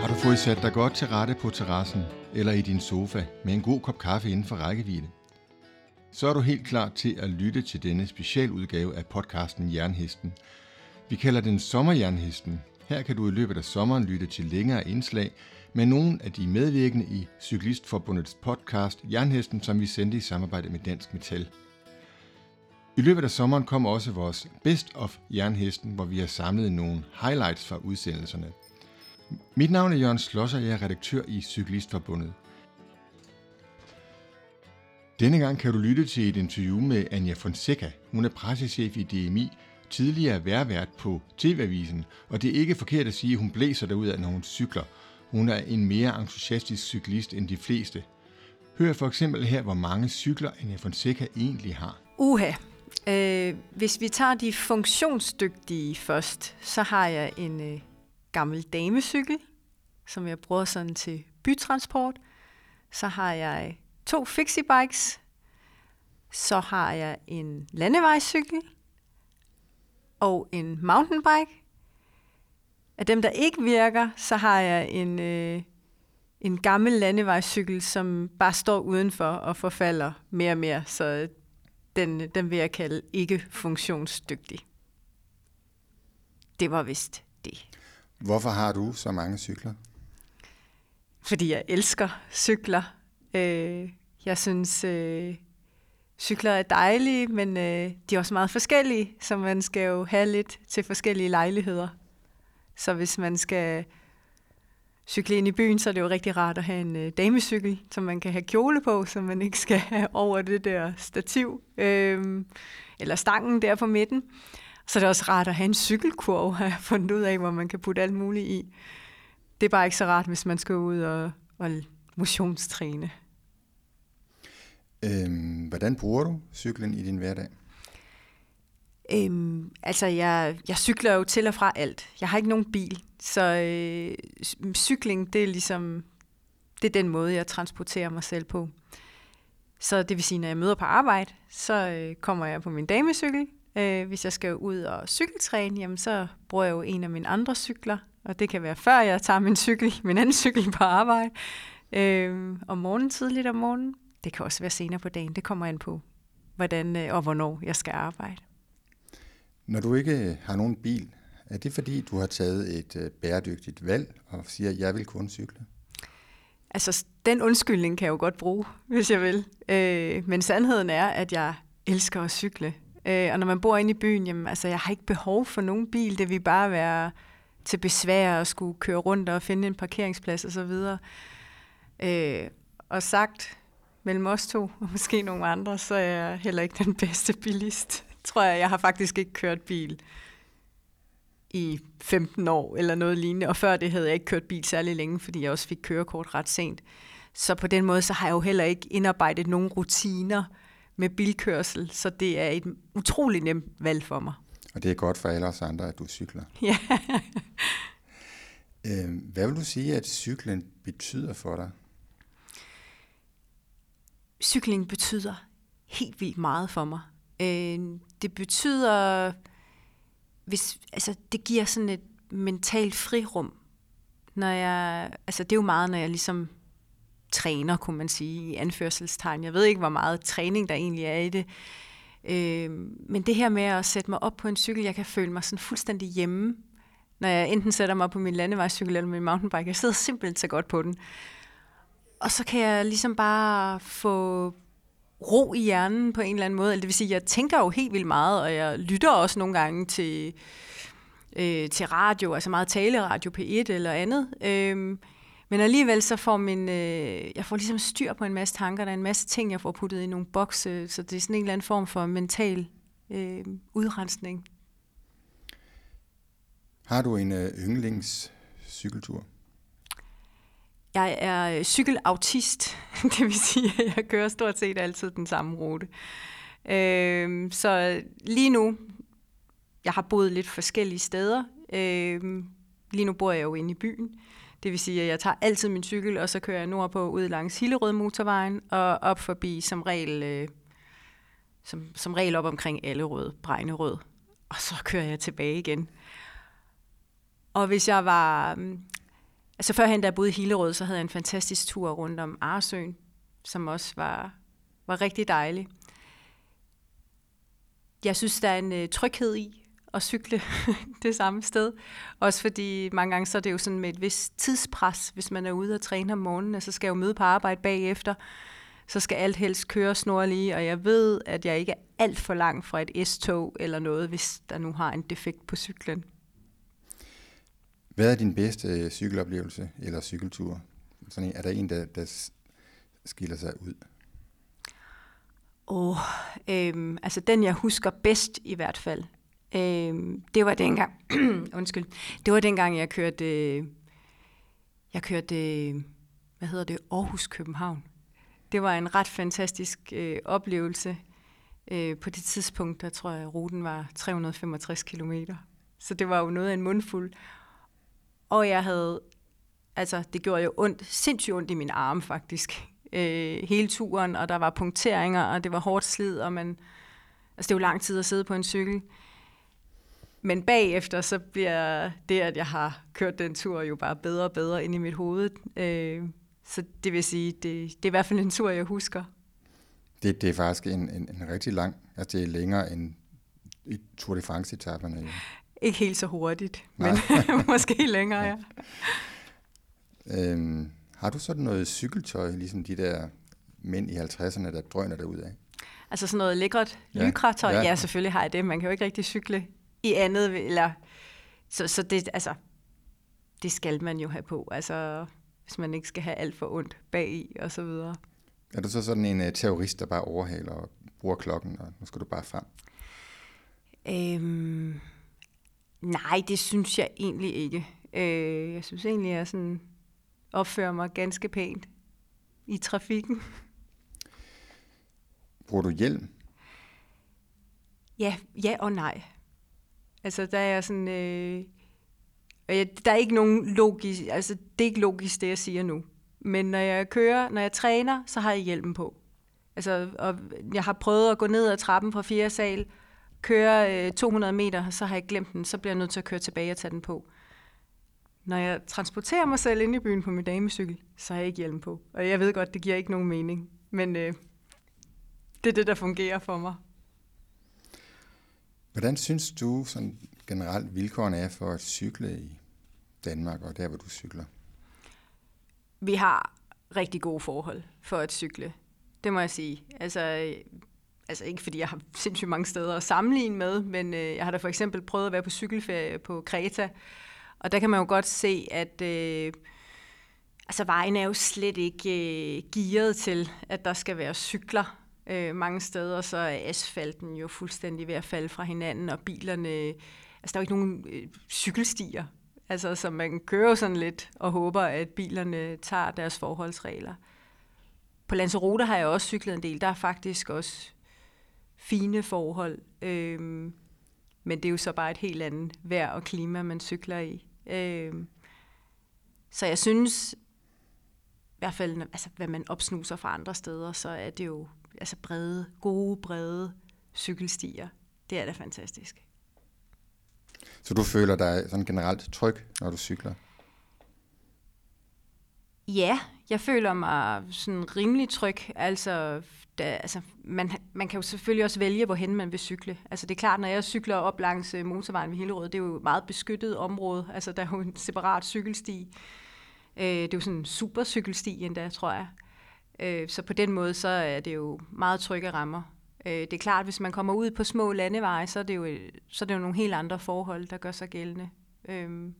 Har du fået sat dig godt til rette på terrassen eller i din sofa med en god kop kaffe inden for rækkevidde? Så er du helt klar til at lytte til denne specialudgave af podcasten Jernhesten. Vi kalder den Sommerjernhesten. Her kan du i løbet af sommeren lytte til længere indslag med nogle af de medvirkende i Cyklistforbundets podcast Jernhesten, som vi sendte i samarbejde med Dansk Metal. I løbet af sommeren kommer også vores Best of Jernhesten, hvor vi har samlet nogle highlights fra udsendelserne. Mit navn er Jørgen Slosser, jeg er redaktør i Cyklistforbundet. Denne gang kan du lytte til et interview med Anja Fonseca. Hun er pressechef i DMI, tidligere værvært på TV-avisen, og det er ikke forkert at sige, at hun blæser derud af, når hun cykler. Hun er en mere entusiastisk cyklist end de fleste. Hør for eksempel her, hvor mange cykler Anja Fonseca egentlig har. Uha. Øh, hvis vi tager de funktionsdygtige først, så har jeg en øh, gammel damecykel, som jeg bruger sådan til bytransport. Så har jeg to fixie-bikes. Så har jeg en landevejscykel og en mountainbike. Af dem, der ikke virker, så har jeg en, øh, en gammel landevejscykel, som bare står udenfor og forfalder mere og mere. Så den, den vil jeg kalde ikke funktionsdygtig. Det var vist det. Hvorfor har du så mange cykler? Fordi jeg elsker cykler. Øh, jeg synes, øh, cykler er dejlige, men øh, de er også meget forskellige, så man skal jo have lidt til forskellige lejligheder. Så hvis man skal cykle ind i byen, så er det jo rigtig rart at have en øh, damecykel, som man kan have kjole på, så man ikke skal have over det der stativ, øh, eller stangen der på midten. Så det er også rart at have en cykelkurv, har jeg fundet ud af, hvor man kan putte alt muligt i. Det er bare ikke så rart, hvis man skal ud og, og motionstræne. Øhm, hvordan bruger du cyklen i din hverdag? Øhm, altså, jeg, jeg cykler jo til og fra alt. Jeg har ikke nogen bil, så øh, cykling, det er ligesom, det er den måde, jeg transporterer mig selv på. Så det vil sige, når jeg møder på arbejde, så øh, kommer jeg på min damecykel. Øh, hvis jeg skal ud og cykeltræne, jamen, så bruger jeg jo en af mine andre cykler, og det kan være før jeg tager min cykel, min anden cykel på arbejde, øh, om morgenen tidligt om morgenen. Det kan også være senere på dagen. Det kommer an på, hvordan øh, og hvornår jeg skal arbejde. Når du ikke øh, har nogen bil, er det fordi, du har taget et øh, bæredygtigt valg og siger, at jeg vil kun cykle? Altså, den undskyldning kan jeg jo godt bruge, hvis jeg vil. Øh, men sandheden er, at jeg elsker at cykle. Øh, og når man bor inde i byen, jamen, altså, jeg har ikke behov for nogen bil. Det vil bare være til besvær at skulle køre rundt og finde en parkeringsplads osv. Øh, og sagt mellem os to, og måske nogle andre, så er jeg heller ikke den bedste bilist. Tror jeg, jeg har faktisk ikke kørt bil i 15 år eller noget lignende, og før det havde jeg ikke kørt bil særlig længe, fordi jeg også fik kørekort ret sent. Så på den måde, så har jeg jo heller ikke indarbejdet nogen rutiner med bilkørsel, så det er et utroligt nemt valg for mig. Og det er godt for alle os andre, at du cykler. Ja. øh, hvad vil du sige, at cyklen betyder for dig? Cykling betyder helt vildt meget for mig. Det betyder, hvis, altså, det giver sådan et mentalt frirum. Når jeg, altså, det er jo meget, når jeg ligesom træner, kunne man sige, i anførselstegn. Jeg ved ikke, hvor meget træning der egentlig er i det. Øh, men det her med at sætte mig op på en cykel, jeg kan føle mig sådan fuldstændig hjemme, når jeg enten sætter mig på min landevejscykel eller min mountainbike. Jeg sidder simpelthen så godt på den. Og så kan jeg ligesom bare få ro i hjernen på en eller anden måde. Det vil sige, jeg tænker jo helt vildt meget, og jeg lytter også nogle gange til, øh, til radio, altså meget taleradio P1 eller andet. Øh, men alligevel så får min, øh, jeg får ligesom styr på en masse tanker, der er en masse ting, jeg får puttet i nogle bokse, så det er sådan en eller anden form for mental øh, udrensning. Har du en øh, yndlingscykeltur? Jeg er øh, cykelautist, det vil sige, at jeg kører stort set altid den samme rute. Øh, så lige nu, jeg har boet lidt forskellige steder. Øh, lige nu bor jeg jo inde i byen. Det vil sige, at jeg tager altid min cykel, og så kører jeg nordpå ud langs Hillerød motorvejen og op forbi som regel øh, som, som regel op omkring Allerød, Bregnerød, og så kører jeg tilbage igen. Og hvis jeg var... Mm, Altså førhen, da jeg boede i Hillerød, så havde jeg en fantastisk tur rundt om Arsøen, som også var, var rigtig dejlig. Jeg synes, der er en øh, tryghed i at cykle det samme sted. Også fordi mange gange så er det jo sådan med et vist tidspres, hvis man er ude og træne om morgenen, og så skal jeg jo møde på arbejde bagefter. Så skal alt helst køre snorlige, og jeg ved, at jeg ikke er alt for langt fra et S-tog eller noget, hvis der nu har en defekt på cyklen. Hvad er din bedste øh, cykeloplevelse eller cykeltur? Sådan en, er der en, der, der skiller sig ud? Åh, øhm, altså den jeg husker bedst i hvert fald, øhm, det var dengang, undskyld, det var dengang jeg kørte, øh, jeg kørte, øh, hvad hedder det, Aarhus-København. Det var en ret fantastisk øh, oplevelse. Øh, på det tidspunkt, der tror jeg, ruten var 365 kilometer. Så det var jo noget af en mundfuld. Og jeg havde, altså det gjorde jo ondt, sindssygt ondt i min arm faktisk, øh, hele turen, og der var punkteringer, og det var hårdt slid, og man, altså det var lang tid at sidde på en cykel. Men bagefter, så bliver det, at jeg har kørt den tur, jo bare bedre og bedre ind i mit hoved. Øh, så det vil sige, det, det er i hvert fald en tur, jeg husker. Det, det er faktisk en, en, en rigtig lang, altså det er længere end i Tour de France-etaperne. Ikke helt så hurtigt, Nej. men måske længere, ja. Øhm, har du sådan noget cykeltøj, ligesom de der mænd i 50'erne, der drøner derud af? Altså sådan noget lækkert Ja. lykratøj. Ja. Ja. ja, selvfølgelig har jeg det. Man kan jo ikke rigtig cykle i andet. Eller, så, så det, altså, det skal man jo have på. Altså, hvis man ikke skal have alt for ondt bag i og så videre. Er du så sådan en uh, terrorist, der bare overhaler og bruger klokken, og nu skal du bare frem? Øhm, nej, det synes jeg egentlig ikke. Øh, jeg synes egentlig, at jeg sådan opfører mig ganske pænt i trafikken. Bruger du hjelm? Ja, ja og nej. Altså, der er sådan... Øh, der er ikke nogen logisk... Altså, det er ikke logisk, det jeg siger nu. Men når jeg kører, når jeg træner, så har jeg hjelmen på. Altså, og jeg har prøvet at gå ned ad trappen fra 4. sal, køre øh, 200 meter, så har jeg glemt den, så bliver jeg nødt til at køre tilbage og tage den på. Når jeg transporterer mig selv ind i byen på min damecykel, så har jeg ikke hjelm på. Og jeg ved godt, det giver ikke nogen mening. Men øh, det er det, der fungerer for mig. Hvordan synes du sådan generelt vilkårene er for at cykle i Danmark og der, hvor du cykler? vi har rigtig gode forhold for at cykle. Det må jeg sige. Altså, altså ikke fordi jeg har sindssygt mange steder at sammenligne med, men øh, jeg har da for eksempel prøvet at være på cykelferie på Kreta, og der kan man jo godt se, at øh, altså, vejen er jo slet ikke øh, gearet til, at der skal være cykler. Øh, mange steder så er asfalten jo fuldstændig ved at falde fra hinanden, og bilerne, altså der er jo ikke nogen øh, cykelstier. Altså, så man kører sådan lidt og håber, at bilerne tager deres forholdsregler. På Lanzarote har jeg også cyklet en del. Der er faktisk også fine forhold. Øhm, men det er jo så bare et helt andet vejr og klima, man cykler i. Øhm, så jeg synes, i hvert fald, altså, hvad man opsnuser fra andre steder, så er det jo altså brede, gode, brede cykelstier. Det er da fantastisk. Så du føler dig sådan generelt tryg, når du cykler? Ja, jeg føler mig sådan rimelig tryg. Altså, da, altså man, man kan jo selvfølgelig også vælge, hvorhen man vil cykle. Altså det er klart, når jeg cykler op langs øh, motorvejen ved Hillerød, det er jo et meget beskyttet område. Altså der er jo en separat cykelsti. Øh, det er jo sådan en super cykelsti endda, tror jeg. Øh, så på den måde, så er det jo meget trygge rammer. Øh, det er klart, hvis man kommer ud på små landeveje, så er det jo, så er det jo nogle helt andre forhold, der gør sig gældende. Øh,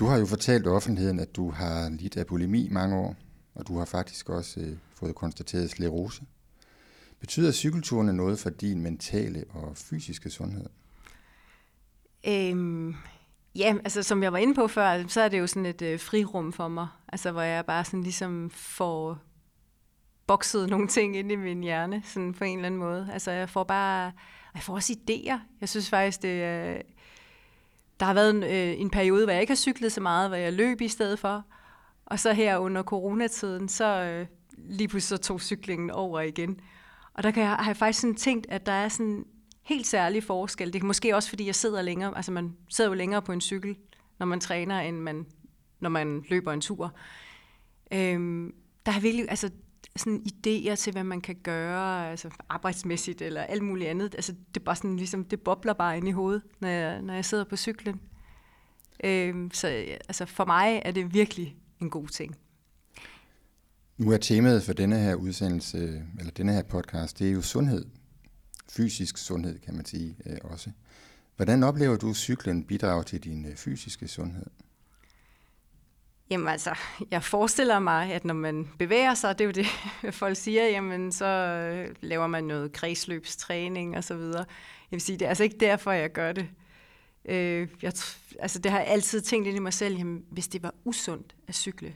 Du har jo fortalt offentligheden, at du har lidt af bulimi mange år, og du har faktisk også øh, fået konstateret sklerose. Betyder cykelturene noget for din mentale og fysiske sundhed? Øhm, ja, altså som jeg var inde på før, så er det jo sådan et øh, frirum for mig, altså hvor jeg bare sådan ligesom får bokset nogle ting ind i min hjerne, sådan på en eller anden måde. Altså jeg får bare, jeg får også idéer. Jeg synes faktisk, det er, der har været en, øh, en periode, hvor jeg ikke har cyklet så meget, hvor jeg løb i stedet for. Og så her under coronatiden, så, øh, lige pludselig så tog cyklingen over igen. Og der kan jeg, har jeg faktisk sådan tænkt, at der er sådan helt særlig forskel. Det er måske også, fordi jeg sidder længere, altså man sidder jo længere på en cykel, når man træner, end man, når man løber en tur. Øhm, der er virkelig, altså sådan idéer til, hvad man kan gøre, altså arbejdsmæssigt eller alt muligt andet. Altså, det er bare sådan, ligesom, det bobler bare ind i hovedet, når jeg, når jeg sidder på cyklen. Øhm, så altså, for mig er det virkelig en god ting. Nu er temaet for denne her udsendelse, eller denne her podcast, det er jo sundhed. Fysisk sundhed, kan man sige øh, også. Hvordan oplever du, at cyklen bidrager til din øh, fysiske sundhed? Jamen altså, jeg forestiller mig, at når man bevæger sig, det er jo det, folk siger, jamen så øh, laver man noget kredsløbstræning og så videre. Jeg vil sige, det er altså ikke derfor, jeg gør det. Øh, jeg, altså det har jeg altid tænkt ind i mig selv, jamen hvis det var usundt at cykle,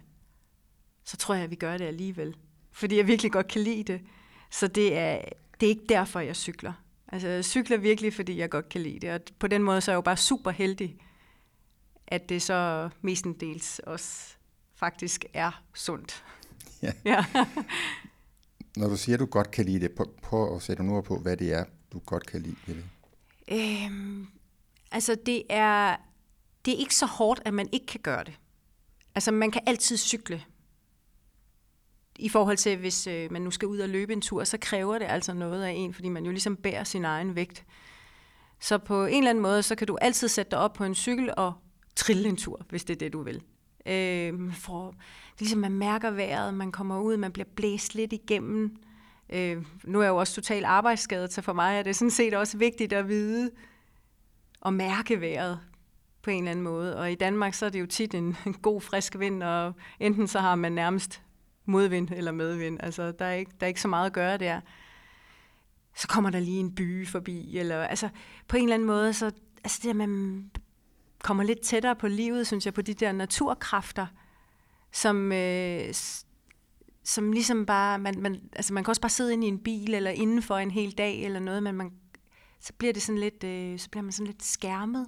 så tror jeg, at vi gør det alligevel. Fordi jeg virkelig godt kan lide det. Så det er, det er ikke derfor, jeg cykler. Altså jeg cykler virkelig, fordi jeg godt kan lide det. Og på den måde så er jeg jo bare super heldig, at det så mestendels også faktisk er sundt. Ja. ja. Når du siger, at du godt kan lide det, prøv at sætte nogle ord på, hvad det er, du godt kan lide ved det. Øhm, altså, det er, det er ikke så hårdt, at man ikke kan gøre det. Altså, man kan altid cykle. I forhold til, hvis øh, man nu skal ud og løbe en tur, så kræver det altså noget af en, fordi man jo ligesom bærer sin egen vægt. Så på en eller anden måde, så kan du altid sætte dig op på en cykel og trille en tur, hvis det er det, du vil. Øh, for, ligesom man mærker vejret, man kommer ud, man bliver blæst lidt igennem. Øh, nu er jeg jo også totalt arbejdsskadet, så for mig er det sådan set også vigtigt at vide og mærke vejret på en eller anden måde. Og i Danmark så er det jo tit en, en god, frisk vind, og enten så har man nærmest modvind eller medvind. Altså, der er ikke, der er ikke så meget at gøre der. Så kommer der lige en by forbi, eller altså, på en eller anden måde, så altså det der med, kommer lidt tættere på livet, synes jeg, på de der naturkræfter, som, øh, som ligesom bare, man, man, altså man kan også bare sidde inde i en bil, eller indenfor en hel dag, eller noget, men man, så bliver det sådan lidt, øh, så bliver man sådan lidt skærmet,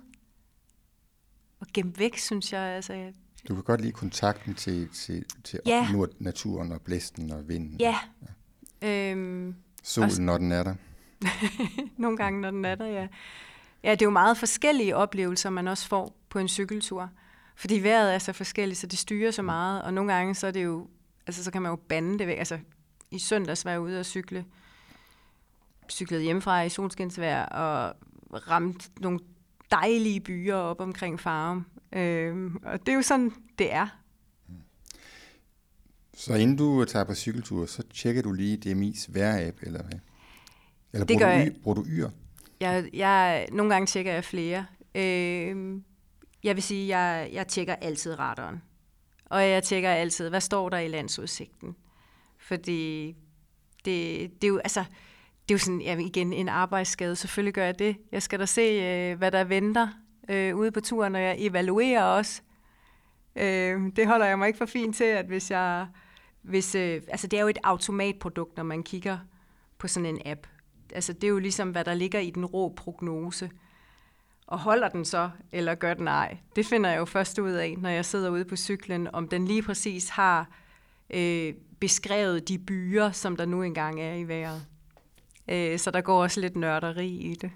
og gemt væk, synes jeg. Altså, du kan godt lide kontakten til, til, til ja. naturen og blæsten og vinden. Ja. Øhm, Solen, og, når den er der. Nogle gange, når den er der, ja. Ja, det er jo meget forskellige oplevelser, man også får på en cykeltur. Fordi vejret er så forskelligt, så det styrer så meget, og nogle gange så er det jo, altså så kan man jo bande det væk. Altså i søndags var jeg ude og cykle, cyklede hjemmefra i solskinsvær og ramte nogle dejlige byer op omkring Farum. Øhm, og det er jo sådan, det er. Så inden du tager på cykeltur, så tjekker du lige DMI's vejr-app, eller hvad? Eller det bruger, gør du, y, bruger du yr? Jeg, jeg, nogle gange tjekker jeg flere. Øh, jeg vil sige, jeg, jeg tjekker altid radaren. Og jeg tjekker altid, hvad står der i landsudsigten. Fordi det, det er jo, altså, det er jo sådan, jamen igen, en arbejdsskade. Selvfølgelig gør jeg det. Jeg skal da se, øh, hvad der venter øh, ude på turen, og jeg evaluerer også. Øh, det holder jeg mig ikke for fint til, at hvis jeg... Hvis, øh, altså, det er jo et automatprodukt, når man kigger på sådan en app altså det er jo ligesom, hvad der ligger i den rå prognose. Og holder den så, eller gør den ej? Det finder jeg jo først ud af, når jeg sidder ude på cyklen, om den lige præcis har øh, beskrevet de byer, som der nu engang er i vejret. Øh, så der går også lidt nørderi i det.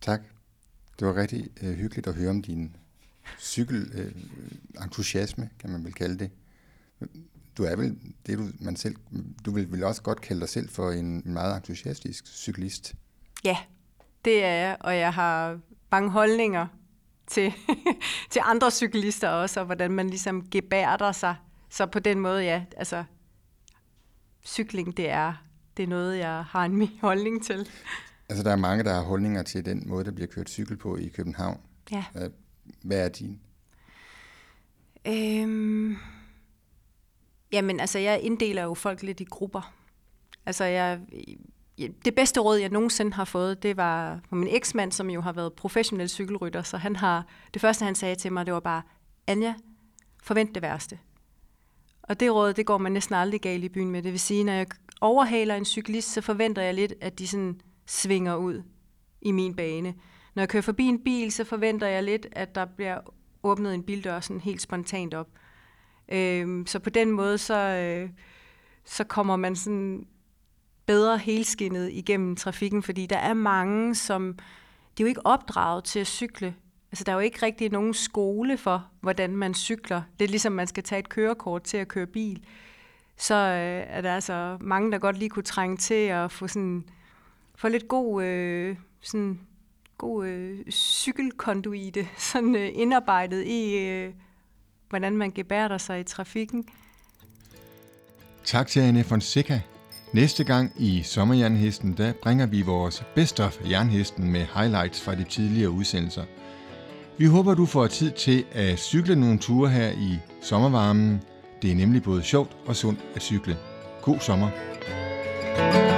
Tak. Det var rigtig øh, hyggeligt at høre om din cykelentusiasme, øh, øh kan man vel kalde det du er vel, det du, man selv, du vil vel også godt kalde dig selv for en meget entusiastisk cyklist. Ja, det er jeg, og jeg har mange holdninger til, til andre cyklister også, og hvordan man ligesom gebærder sig. Så på den måde, ja, altså, cykling, det er, det er noget, jeg har en holdning til. Altså, der er mange, der har holdninger til den måde, der bliver kørt cykel på i København. Ja. Hvad er din? Øhm Jamen, altså, jeg inddeler jo folk lidt i grupper. Altså, jeg, det bedste råd, jeg nogensinde har fået, det var fra min eksmand, som jo har været professionel cykelrytter, så han har, det første, han sagde til mig, det var bare, Anja, forvent det værste. Og det råd, det går man næsten aldrig galt i byen med. Det vil sige, når jeg overhaler en cyklist, så forventer jeg lidt, at de sådan svinger ud i min bane. Når jeg kører forbi en bil, så forventer jeg lidt, at der bliver åbnet en bildør sådan helt spontant op. Øh, så på den måde, så, øh, så kommer man sådan bedre helskinnet igennem trafikken, fordi der er mange, som de er jo ikke opdraget til at cykle. Altså, der er jo ikke rigtig nogen skole for, hvordan man cykler. Det er ligesom, man skal tage et kørekort til at køre bil. Så øh, er der altså mange, der godt lige kunne trænge til at få sådan få lidt god, øh, sådan, god øh, cykelkonduite sådan, øh, indarbejdet i, øh, hvordan man gebærder sig i trafikken. Tak til Anne Fonseca. Næste gang i Sommerjernhesten, der bringer vi vores Best of Jernhesten med highlights fra de tidligere udsendelser. Vi håber, du får tid til at cykle nogle ture her i sommervarmen. Det er nemlig både sjovt og sundt at cykle. God sommer. thank you